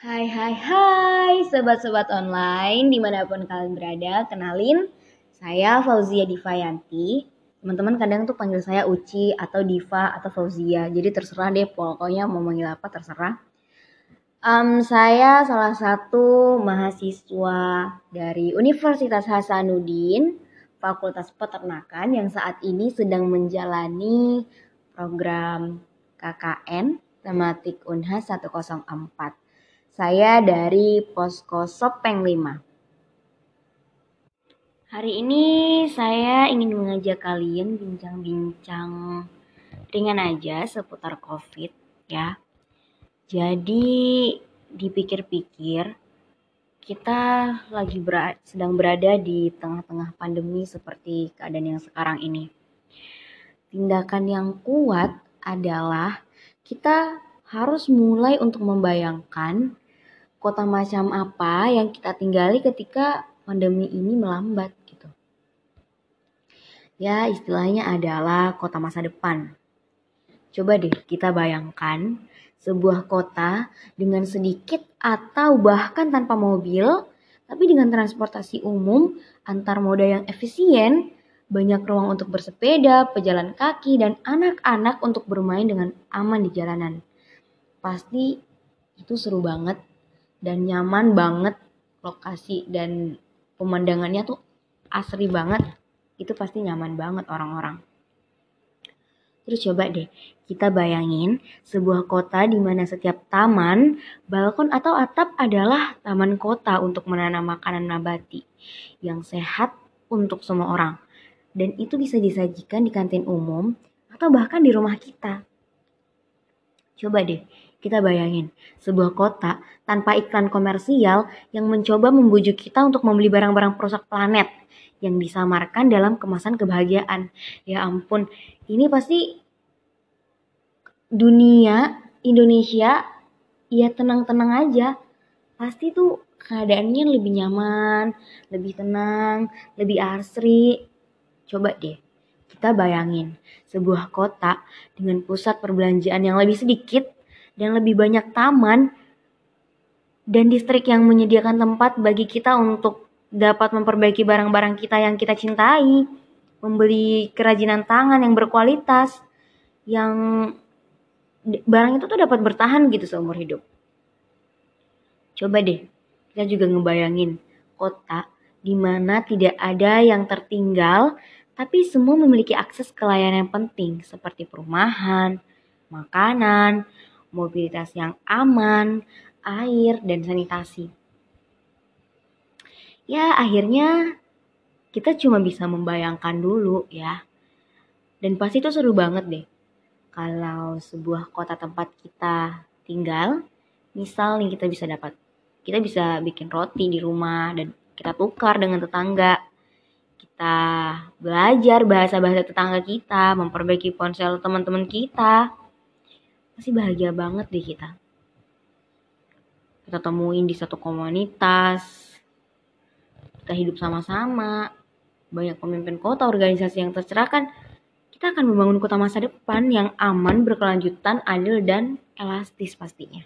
Hai hai hai sobat-sobat online di mana pun kalian berada kenalin saya Fauzia Divayanti teman-teman kadang tuh panggil saya Uci atau Diva atau Fauzia jadi terserah deh pokoknya mau manggil apa terserah. Um, saya salah satu mahasiswa dari Universitas Hasanuddin Fakultas Peternakan yang saat ini sedang menjalani program KKN tematik Unhas 104 saya dari Posko Sopeng 5. Hari ini saya ingin mengajak kalian bincang-bincang ringan aja seputar COVID ya. Jadi dipikir-pikir kita lagi sedang berada di tengah-tengah pandemi seperti keadaan yang sekarang ini. Tindakan yang kuat adalah kita harus mulai untuk membayangkan kota macam apa yang kita tinggali ketika pandemi ini melambat gitu. Ya, istilahnya adalah kota masa depan. Coba deh kita bayangkan sebuah kota dengan sedikit atau bahkan tanpa mobil, tapi dengan transportasi umum antar moda yang efisien, banyak ruang untuk bersepeda, pejalan kaki, dan anak-anak untuk bermain dengan aman di jalanan. Pasti itu seru banget dan nyaman banget lokasi dan pemandangannya tuh asri banget itu pasti nyaman banget orang-orang terus coba deh kita bayangin sebuah kota di mana setiap taman, balkon atau atap adalah taman kota untuk menanam makanan nabati yang sehat untuk semua orang. Dan itu bisa disajikan di kantin umum atau bahkan di rumah kita. Coba deh, kita bayangin, sebuah kota tanpa iklan komersial yang mencoba membujuk kita untuk membeli barang-barang perusak planet yang disamarkan dalam kemasan kebahagiaan. Ya ampun, ini pasti dunia Indonesia ya tenang-tenang aja. Pasti tuh keadaannya lebih nyaman, lebih tenang, lebih asri. Coba deh, kita bayangin sebuah kota dengan pusat perbelanjaan yang lebih sedikit dan lebih banyak taman dan distrik yang menyediakan tempat bagi kita untuk dapat memperbaiki barang-barang kita yang kita cintai, membeli kerajinan tangan yang berkualitas, yang barang itu tuh dapat bertahan gitu seumur hidup. Coba deh, kita juga ngebayangin kota di mana tidak ada yang tertinggal, tapi semua memiliki akses ke layanan yang penting seperti perumahan, makanan, mobilitas yang aman, air, dan sanitasi. Ya, akhirnya kita cuma bisa membayangkan dulu ya. Dan pasti itu seru banget deh. Kalau sebuah kota tempat kita tinggal, misal nih kita bisa dapat, kita bisa bikin roti di rumah dan kita tukar dengan tetangga. Kita belajar bahasa-bahasa tetangga kita, memperbaiki ponsel teman-teman kita pasti bahagia banget deh kita. Kita temuin di satu komunitas kita hidup sama-sama banyak pemimpin kota organisasi yang tercerahkan kita akan membangun kota masa depan yang aman berkelanjutan adil dan elastis pastinya